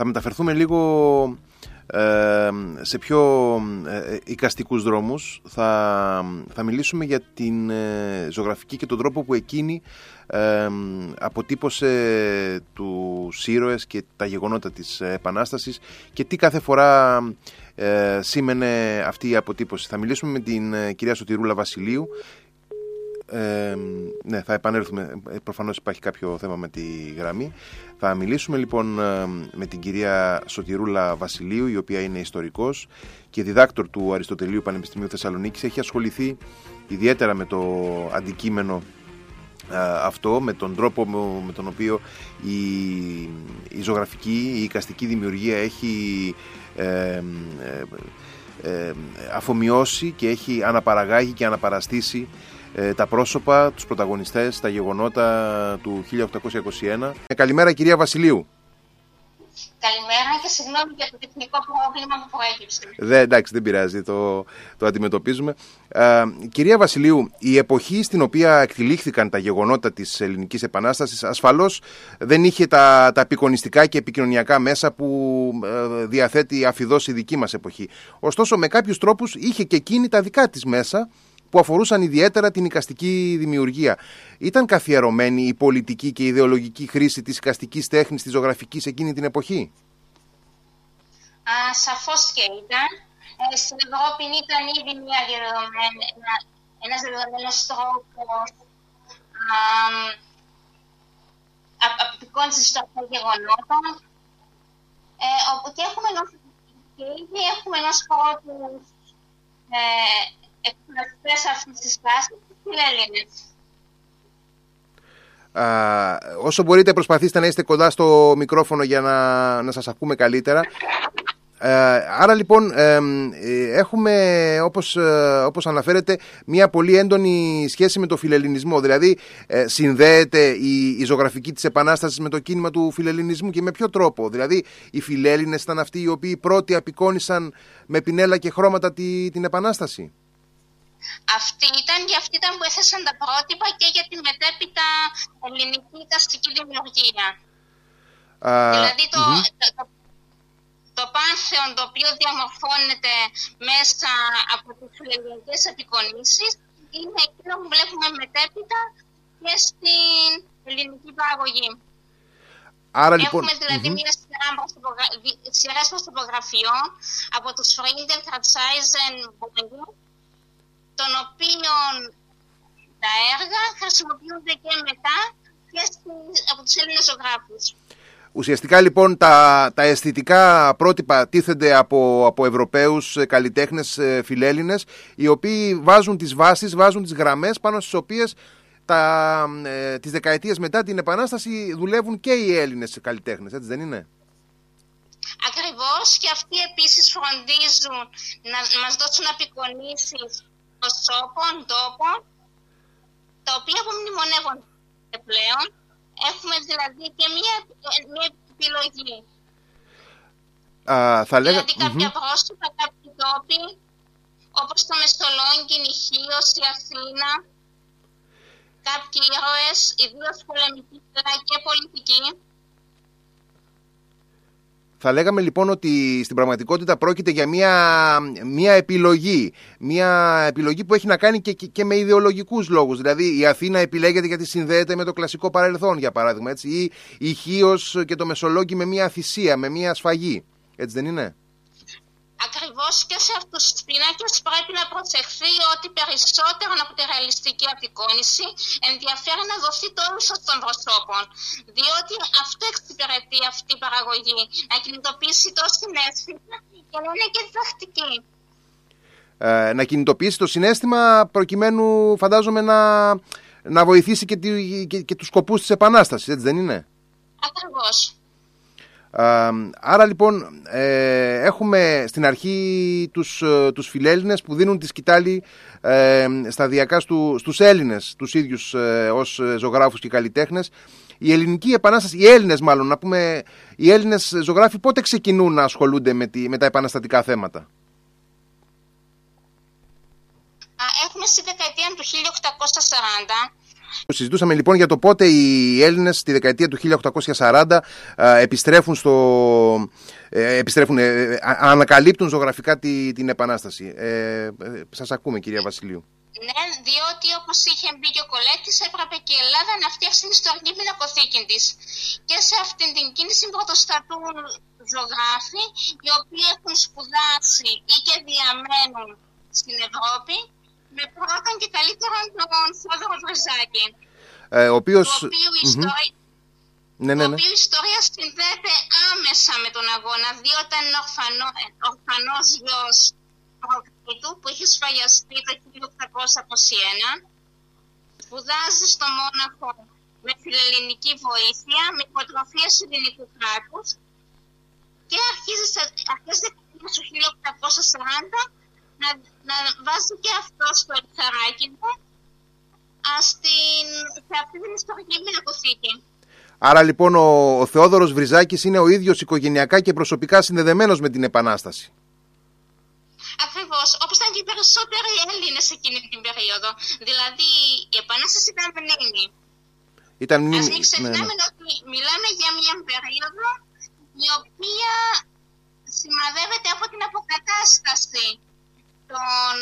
Θα μεταφερθούμε λίγο ε, σε πιο ε, οικαστικούς δρόμους. Θα, θα μιλήσουμε για την ε, ζωγραφική και τον τρόπο που εκείνη ε, αποτύπωσε τους ήρωες και τα γεγονότα της Επανάστασης και τι κάθε φορά ε, σήμαινε αυτή η αποτύπωση. Θα μιλήσουμε με την κυρία Σωτηρούλα Βασιλείου ε, ναι, θα επανέλθουμε. Ε, Προφανώς υπάρχει κάποιο θέμα με τη γραμμή. Θα μιλήσουμε λοιπόν ε, με την κυρία Σωτηρούλα Βασιλείου, η οποία είναι ιστορικός και διδάκτορ του Αριστοτελείου Πανεπιστημίου Θεσσαλονίκης. Έχει ασχοληθεί ιδιαίτερα με το αντικείμενο ε, αυτό, με τον τρόπο με τον οποίο η, η ζωγραφική, η οικαστική δημιουργία έχει ε, ε, αφομοιώσει και έχει αναπαραγάγει και αναπαραστήσει ε, τα πρόσωπα, τους πρωταγωνιστές, τα γεγονότα του 1821. Ε, καλημέρα κυρία Βασιλείου. Καλημέρα και συγγνώμη για το τεχνικό πρόβλημα που προέκυψε. Δεν, εντάξει, δεν πειράζει, το, το αντιμετωπίζουμε. Ε, κυρία Βασιλείου, η εποχή στην οποία εκτελήχθηκαν τα γεγονότα της Ελληνικής Επανάστασης ασφαλώς δεν είχε τα, τα απεικονιστικά και επικοινωνιακά μέσα που ε, διαθέτει αφιδώς η δική μας εποχή. Ωστόσο, με κάποιους τρόπους είχε και εκείνη τα δικά της μέσα που αφορούσαν ιδιαίτερα την οικαστική δημιουργία. Ήταν καθιερωμένη η πολιτική και η ιδεολογική χρήση της οικαστικής τέχνης, της ζωγραφικής εκείνη την εποχή; Α, σαφώς και ήταν. Ε, στην Ευρώπη ήταν ήδη μια διαδεδομένη, ένα, ένας δεδομένος τρόπος απεικόνησης των γεγονότων. Ε, όπου και έχουμε ενός, και ήδη έχουμε ενός πρώτους ε, εκπροσωπές αυτής της τάσης όσο μπορείτε προσπαθήστε να είστε κοντά στο μικρόφωνο για να, να σας ακούμε καλύτερα. Ε, άρα λοιπόν ε, έχουμε όπως, ε, όπως αναφέρεται μια πολύ έντονη σχέση με το φιλελληνισμό δηλαδή συνδέεται η, η ζωγραφική της επανάστασης με το κίνημα του φιλελληνισμού και με ποιο τρόπο; Δηλαδή οι φιλέλληνες ήταν αυτοί οι οποίοι πρώτοι απεικόνισαν με πινέλα και χρώματα τη, την επανάσταση; Αυτή ήταν και αυτή ήταν που έθεσαν τα πρότυπα και για τη μετέπειτα ελληνική καστική δημιουργία. δηλαδή το, το, το, πάνθεον το οποίο διαμορφώνεται μέσα από τις ελληνικές απεικονίσεις είναι εκείνο που βλέπουμε μετέπειτα και στην ελληνική παραγωγή. Άρα, λοιπόν, Έχουμε δηλαδή μια σειρά προσωπογραφιών από τους Φρίντελ, Κρατσάιζεν, Μπογγιού των οποίων τα έργα χρησιμοποιούνται και μετά και από τους Έλληνες ζωγράφους. Ουσιαστικά λοιπόν τα, τα αισθητικά πρότυπα τίθενται από, από Ευρωπαίους ε, καλλιτέχνες ε, φιλέλληνες οι οποίοι βάζουν τις βάσεις, βάζουν τις γραμμές πάνω στις οποίες τα, ε, τις δεκαετίες μετά την Επανάσταση δουλεύουν και οι Έλληνες καλλιτέχνες, έτσι δεν είναι; Ακριβώς και αυτοί επίσης φροντίζουν να μας δώσουν απεικονίσεις προσώπων, τόπων, τα οποία απομνημονεύονται πλέον. Έχουμε δηλαδή και μία, μία επιλογή. Α, θα λέγα... Δηλαδή κάποια mm-hmm. πρόσωπα, κάποιοι τόποι, όπως το Μεσολόγγι, η Χίος, η Αθήνα, κάποιοι ήρωες, ιδίως πολεμικοί αλλά και πολιτικοί, θα λέγαμε λοιπόν ότι στην πραγματικότητα πρόκειται για μια, μια επιλογή. Μια επιλογή που έχει να κάνει και, και, με ιδεολογικούς λόγους. Δηλαδή η Αθήνα επιλέγεται γιατί συνδέεται με το κλασικό παρελθόν για παράδειγμα. Έτσι, ή η Χίος και το Μεσολόγγι με μια θυσία, με μια σφαγή. Έτσι δεν είναι; Ακριβώς και σε αυτούς τους πίνακε πρέπει να προσεχθεί ότι περισσότερο από τη ρεαλιστική απεικόνηση ενδιαφέρει να δοθεί το ύψο των προσώπων. Διότι αυτό εξυπηρετεί αυτή η παραγωγή. Να κινητοποιήσει το συνέστημα και να είναι και διδακτική. Ε, να κινητοποιήσει το συνέστημα προκειμένου φαντάζομαι να, να βοηθήσει και, τη, και, και τους σκοπούς της Επανάστασης, έτσι δεν είναι; Ακριβώς. Άρα λοιπόν ε, έχουμε στην αρχή τους, ε, τους φιλέλληνες που δίνουν τη σκητάλη ε, σταδιακά στου, στους Έλληνες, τους ίδιους ε, ως ζωγράφους και καλλιτέχνες. Η ελληνική επανάσταση, οι Έλληνες μάλλον, να πούμε, οι Έλληνες ζωγράφοι πότε ξεκινούν να ασχολούνται με, τη, με τα επαναστατικά θέματα; Έχουμε στη δεκαετία του 1840 Συζητούσαμε λοιπόν για το πότε οι Έλληνες στη δεκαετία του 1840 επιστρέφουν στο... Ε, επιστρέφουν, ε, ανακαλύπτουν ζωγραφικά την Επανάσταση. Ε, σας ακούμε κυρία Βασιλείου. Ναι, διότι όπως είχε μπει και ο Κολέτη, έπρεπε και η Ελλάδα να φτιάξει την ιστορική πινακοθήκη της. Και σε αυτήν την κίνηση πρωτοστατούν ζωγράφοι, οι οποίοι έχουν σπουδάσει ή και διαμένουν στην Ευρώπη, με πρώτον και καλύτερον τον Φόδωρο Βρυζάκη. Ε, ο οποίος... Το οποίο η ιστορία... Ναι, ναι, ναι. Το οποίο η ιστορία συνδέεται άμεσα με τον αγώνα, διότι ήταν ορφανό, ορφανός γιος του που είχε σφαγιαστεί το 1821. Σπουδάζει στο Μόναχο με φιλελληνική βοήθεια, με υποτροφία του ελληνικού κράτους και αρχίζει, αρχίζει το 1840 να, να βάζει και αυτό στο εξαράκι του στην, σε αυτή την ιστορική μηνακοθήκη. Άρα λοιπόν ο, ο Θεόδωρος Βριζάκης είναι ο ίδιος οικογενειακά και προσωπικά συνδεδεμένος με την Επανάσταση. Ακριβώς, όπως ήταν και οι περισσότεροι Έλληνες εκείνη την περίοδο. Δηλαδή η Επανάσταση ήταν μνήμη. Ήταν μνήμη. Α μην ξεχνάμε ναι, ναι. ότι μιλάμε για μια περίοδο η οποία σημαδεύεται από την αποκατάσταση των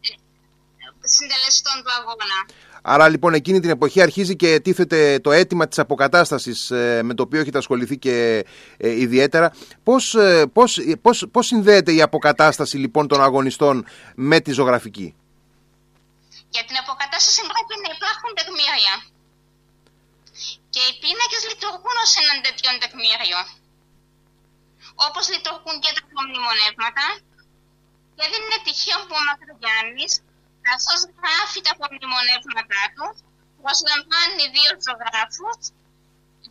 ε, συντελεστών του αγώνα. Άρα λοιπόν εκείνη την εποχή αρχίζει και τίθεται το αίτημα της αποκατάστασης ε, με το οποίο έχετε ασχοληθεί και ε, ιδιαίτερα. Πώς, πώς, πώς, πώς συνδέεται η αποκατάσταση λοιπόν των αγωνιστών με τη ζωγραφική; Για την αποκατάσταση πρέπει να υπάρχουν τεκμήρια. Και οι πίνακες λειτουργούν ως έναν τέτοιον τεκμήριο. Όπως λειτουργούν και τα απομνημονεύματα, και δεν είναι τυχαίο που ο Μακρυγιάννης, καθώς γράφει τα απομνημονεύματά του, προσλαμβάνει δύο ζωγράφους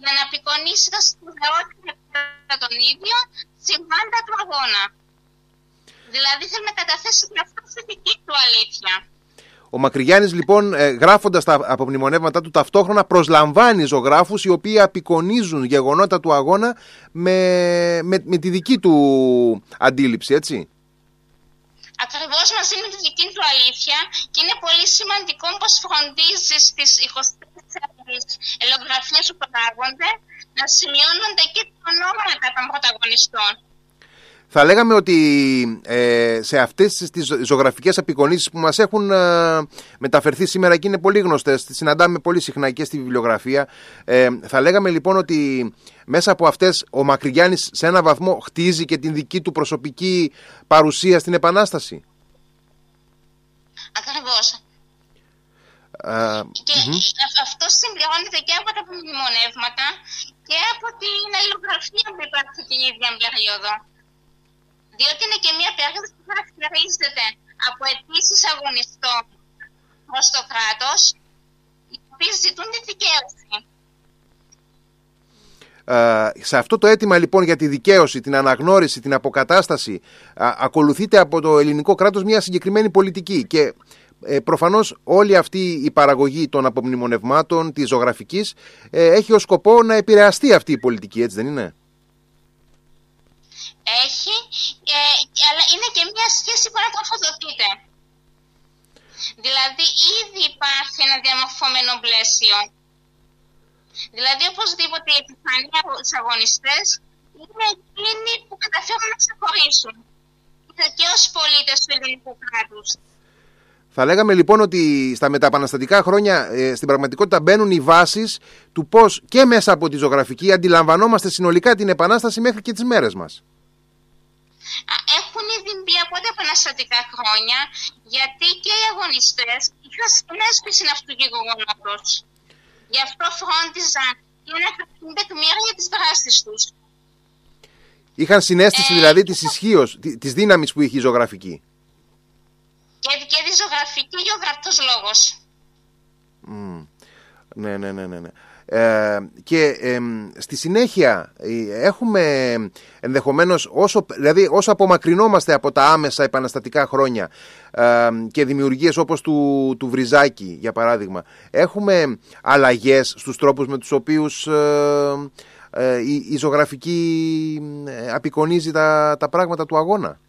για να απεικονίσει τα σπουδαιότητα των ίδιων συμβάντα του αγώνα. Δηλαδή θέλει να καταθέσει και αυτό στη δική του αλήθεια. Ο Μακρυγιάννης λοιπόν ε, γράφοντας τα απομνημονεύματά του ταυτόχρονα προσλαμβάνει ζωγράφους οι οποίοι απεικονίζουν γεγονότα του αγώνα με, με, με τη δική του αντίληψη έτσι. Ακριβώς μας δίνει τη δική του αλήθεια και είναι πολύ σημαντικό πως φροντίζεις στις 24 ελογραφίες που παράγονται να σημειώνονται και τα ονόματα των πρωταγωνιστών θα λέγαμε ότι ε, σε αυτές τις ζωγραφικές απεικονίσεις που μας έχουν ε, μεταφερθεί σήμερα και είναι πολύ γνωστές, τις συναντάμε πολύ συχνά και στη βιβλιογραφία, ε, θα λέγαμε λοιπόν ότι μέσα από αυτές ο Μακρυγιάννης σε ένα βαθμό χτίζει και την δική του προσωπική παρουσία στην Επανάσταση; Ακριβώς. και αυτό συμπληρώνεται και από τα μνημονεύματα και από την αλληλογραφία που υπάρχει την ίδια περίοδο διότι είναι και μια περίοδος που χαρακτηρίζεται από αιτήσεις αγωνιστών προς το κράτος, οι οποίοι ζητούν τη δικαίωση. σε αυτό το αίτημα λοιπόν για τη δικαίωση, την αναγνώριση, την αποκατάσταση ακολουθείται από το ελληνικό κράτος μια συγκεκριμένη πολιτική και ε, προφανώς όλη αυτή η παραγωγή των απομνημονευμάτων, της ζωγραφικής ε, έχει ως σκοπό να επηρεαστεί αυτή η πολιτική, έτσι δεν είναι; έχει, ε, αλλά είναι και μια σχέση που ανατροφοδοτείται. Δηλαδή ήδη υπάρχει ένα διαμορφωμένο πλαίσιο. Δηλαδή οπωσδήποτε η επιφανία από τους αγωνιστές είναι εκείνοι που καταφέρουν να ξεχωρίσουν και ως πολίτες του ελληνικού κράτους. Θα λέγαμε λοιπόν ότι στα μεταπαναστατικά χρόνια ε, στην πραγματικότητα μπαίνουν οι βάσεις του πώς και μέσα από τη ζωγραφική αντιλαμβανόμαστε συνολικά την Επανάσταση μέχρι και τις μέρες μας έχουν ήδη μπει από τα επαναστατικά χρόνια, γιατί και οι αγωνιστές είχαν συνέσπιση αυτού του γεγονότος. Γι' αυτό φρόντιζαν και να κρατούν τεκμήρια για τις δράσεις τους. Είχαν συνέστηση ε, δηλαδή της ισχύως, τη δύναμης που είχε η ζωγραφική. Και, και τη ζωγραφική και ο γραπτό λόγος. Mm. Ναι, ναι, ναι, ναι. ναι. Ε, και στη συνέχεια ε, έχουμε ενδεχομένως όσο, δηλαδή όσο απομακρυνόμαστε από τα άμεσα επαναστατικά χρόνια και δημιουργίες όπως του, του Βριζάκη για παράδειγμα έχουμε αλλαγές στους τρόπους με τους οποίους ε, η, η ζωγραφική απεικονίζει τα, τα πράγματα του αγώνα.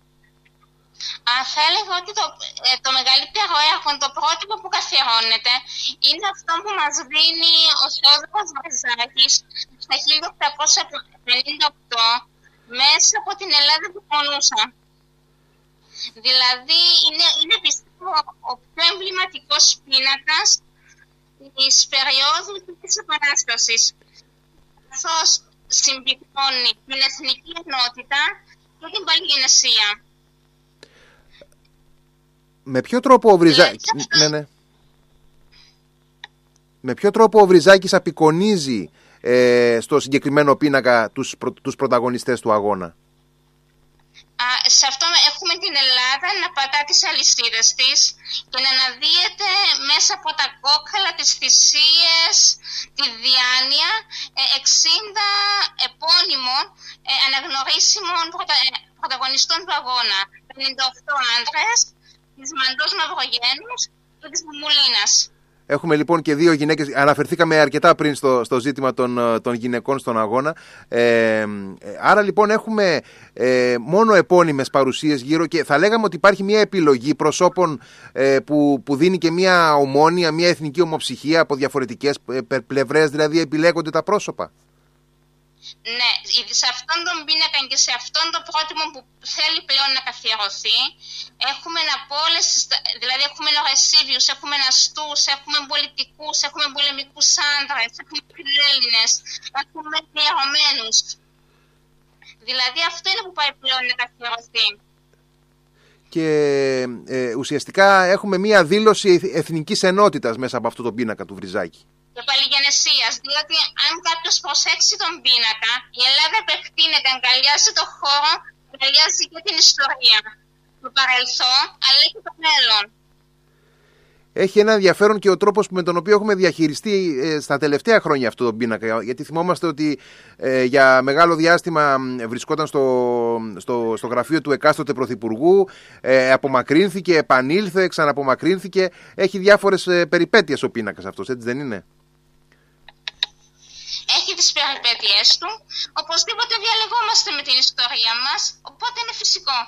Θα έλεγα ότι το, ε, το μεγαλύτερο έργο, το πρότυπο που καθιερώνεται, είναι αυτό που μας δίνει ο Θεόδωρος Βαρζάκης στα 1858 μέσα από την Ελλάδα που πονούσα. Δηλαδή, είναι, είναι πιστεύω ο πιο εμβληματικός πίνακας της περίοδου της Επανάστασης. Καθώς συμπληρώνει την εθνική ενότητα και την παλιγενεσία. Με ποιο τρόπο ο Βριζάκης... Ναι, ναι. Με ποιο τρόπο ο Βριζάκης απεικονίζει ε, στο συγκεκριμένο πίνακα τους, προ, τους πρωταγωνιστές του αγώνα; Α, σε αυτό έχουμε την Ελλάδα να πατά τις αλυσίδες της και να αναδύεται μέσα από τα κόκκαλα, τις θυσίες, τη διάνοια 60 ε, επώνυμων ε, αναγνωρίσιμων πρωτα, ε, πρωταγωνιστών του αγώνα. 58 άντρες, της Μαντός Μαυρογένους και της Μουλίνας. Έχουμε λοιπόν και δύο γυναίκες, αναφερθήκαμε αρκετά πριν στο, στο ζήτημα των, ε, των γυναικών στον αγώνα. Ε, ε, άρα λοιπόν έχουμε ε, μόνο επώνυμες παρουσίες γύρω και θα λέγαμε ότι υπάρχει μια επιλογή προσώπων ε, που, που δίνει και μια ομόνια, μια εθνική ομοψυχία από διαφορετικές πλευρές, δηλαδή επιλέγονται τα πρόσωπα. Ναι, σε αυτόν τον πίνακα και σε αυτόν το πρότυπο που θέλει πλέον να καθιερωθεί, έχουμε πόλες, δηλαδή έχουμε νοεσίβιους, έχουμε ναστούς, έχουμε πολιτικούς, έχουμε πολεμικούς άντρες, έχουμε φιλέλληνες, έχουμε διαρωμένους. Δηλαδή αυτό είναι που πάει πλέον να καθιερωθεί. Και ε, ουσιαστικά έχουμε μία δήλωση εθνικής ενότητας μέσα από αυτό το πίνακα του Βριζάκη και παλιγενεσία. Διότι αν κάποιος προσέξει τον πίνακα, η Ελλάδα επεκτείνεται, αγκαλιάζει το χώρο, αγκαλιάζει και την ιστορία. Το παρελθόν, αλλά και το μέλλον. Έχει ένα ενδιαφέρον και ο τρόπος με τον οποίο έχουμε διαχειριστεί ε, στα τελευταία χρόνια αυτό το πίνακα. Γιατί θυμόμαστε ότι ε, για μεγάλο διάστημα βρισκόταν στο, στο, στο γραφείο του εκάστοτε πρωθυπουργού, ε, απομακρύνθηκε, επανήλθε, ξαναπομακρύνθηκε. Έχει διάφορες ε, περιπέτειες ο πίνακας αυτός, έτσι δεν είναι; έχει τις περιπέτειές του. Οπωσδήποτε διαλεγόμαστε με την ιστορία μας, οπότε είναι φυσικό.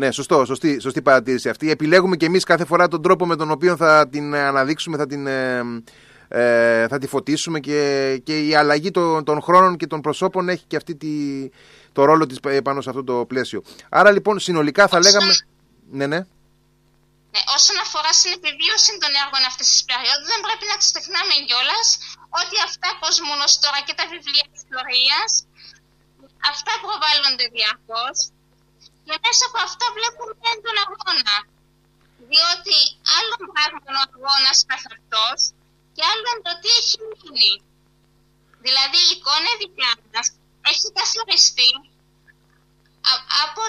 Ναι, σωστό, σωστή, σωστή παρατήρηση αυτή. Επιλέγουμε και εμείς κάθε φορά τον τρόπο με τον οποίο θα την αναδείξουμε, θα την, ε, ε θα τη φωτίσουμε και, και η αλλαγή των, των χρόνων και των προσώπων έχει και αυτή τη, το ρόλο της πάνω σε αυτό το πλαίσιο. Άρα λοιπόν συνολικά θα λέγαμε... Ναι, ναι. Ναι, όσον αφορά στην επιβίωση των έργων αυτής της περίοδου, δεν πρέπει να ξεχνάμε κιόλας ότι αυτά κοσμούν τώρα και τα βιβλία ιστορίας, αυτά προβάλλονται διαρκώς και μέσα από αυτά βλέπουμε τον αγώνα. Διότι άλλο πράγμα ο αγώνας καθ' αυτός και άλλο το τι έχει μείνει. Δηλαδή η εικόνα δικιά μα έχει καθοριστεί από,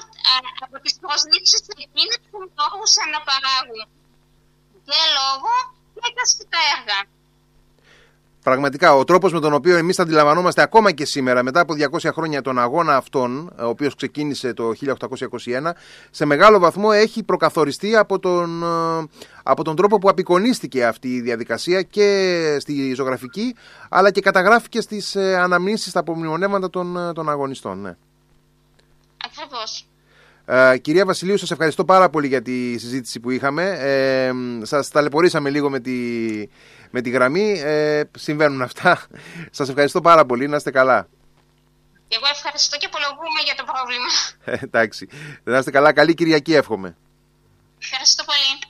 από τις προσλήψεις εκείνες που μπορούσαν να παράγουν και λόγο και τα έργα. Πραγματικά, ο τρόπος με τον οποίο εμείς αντιλαμβανόμαστε ακόμα και σήμερα, μετά από 200 χρόνια τον αγώνα αυτόν, ο οποίος ξεκίνησε το 1821, σε μεγάλο βαθμό έχει προκαθοριστεί από τον, από τον τρόπο που απεικονίστηκε αυτή η διαδικασία και στη ζωγραφική, αλλά και καταγράφηκε στις ε, αναμνήσεις, στα απομνημονεύματα των, των αγωνιστών. Ναι. Ακριβώς. Ε, κυρία Βασιλείου, σας ευχαριστώ πάρα πολύ για τη συζήτηση που είχαμε. Ε, σας ταλαιπωρήσαμε λίγο με τη, με τη γραμμή. Ε, συμβαίνουν αυτά. Σας ευχαριστώ πάρα πολύ. Να είστε καλά. Εγώ ευχαριστώ και απολογούμε για το πρόβλημα. Ε, εντάξει. Να είστε καλά. Καλή Κυριακή εύχομαι. Ευχαριστώ πολύ.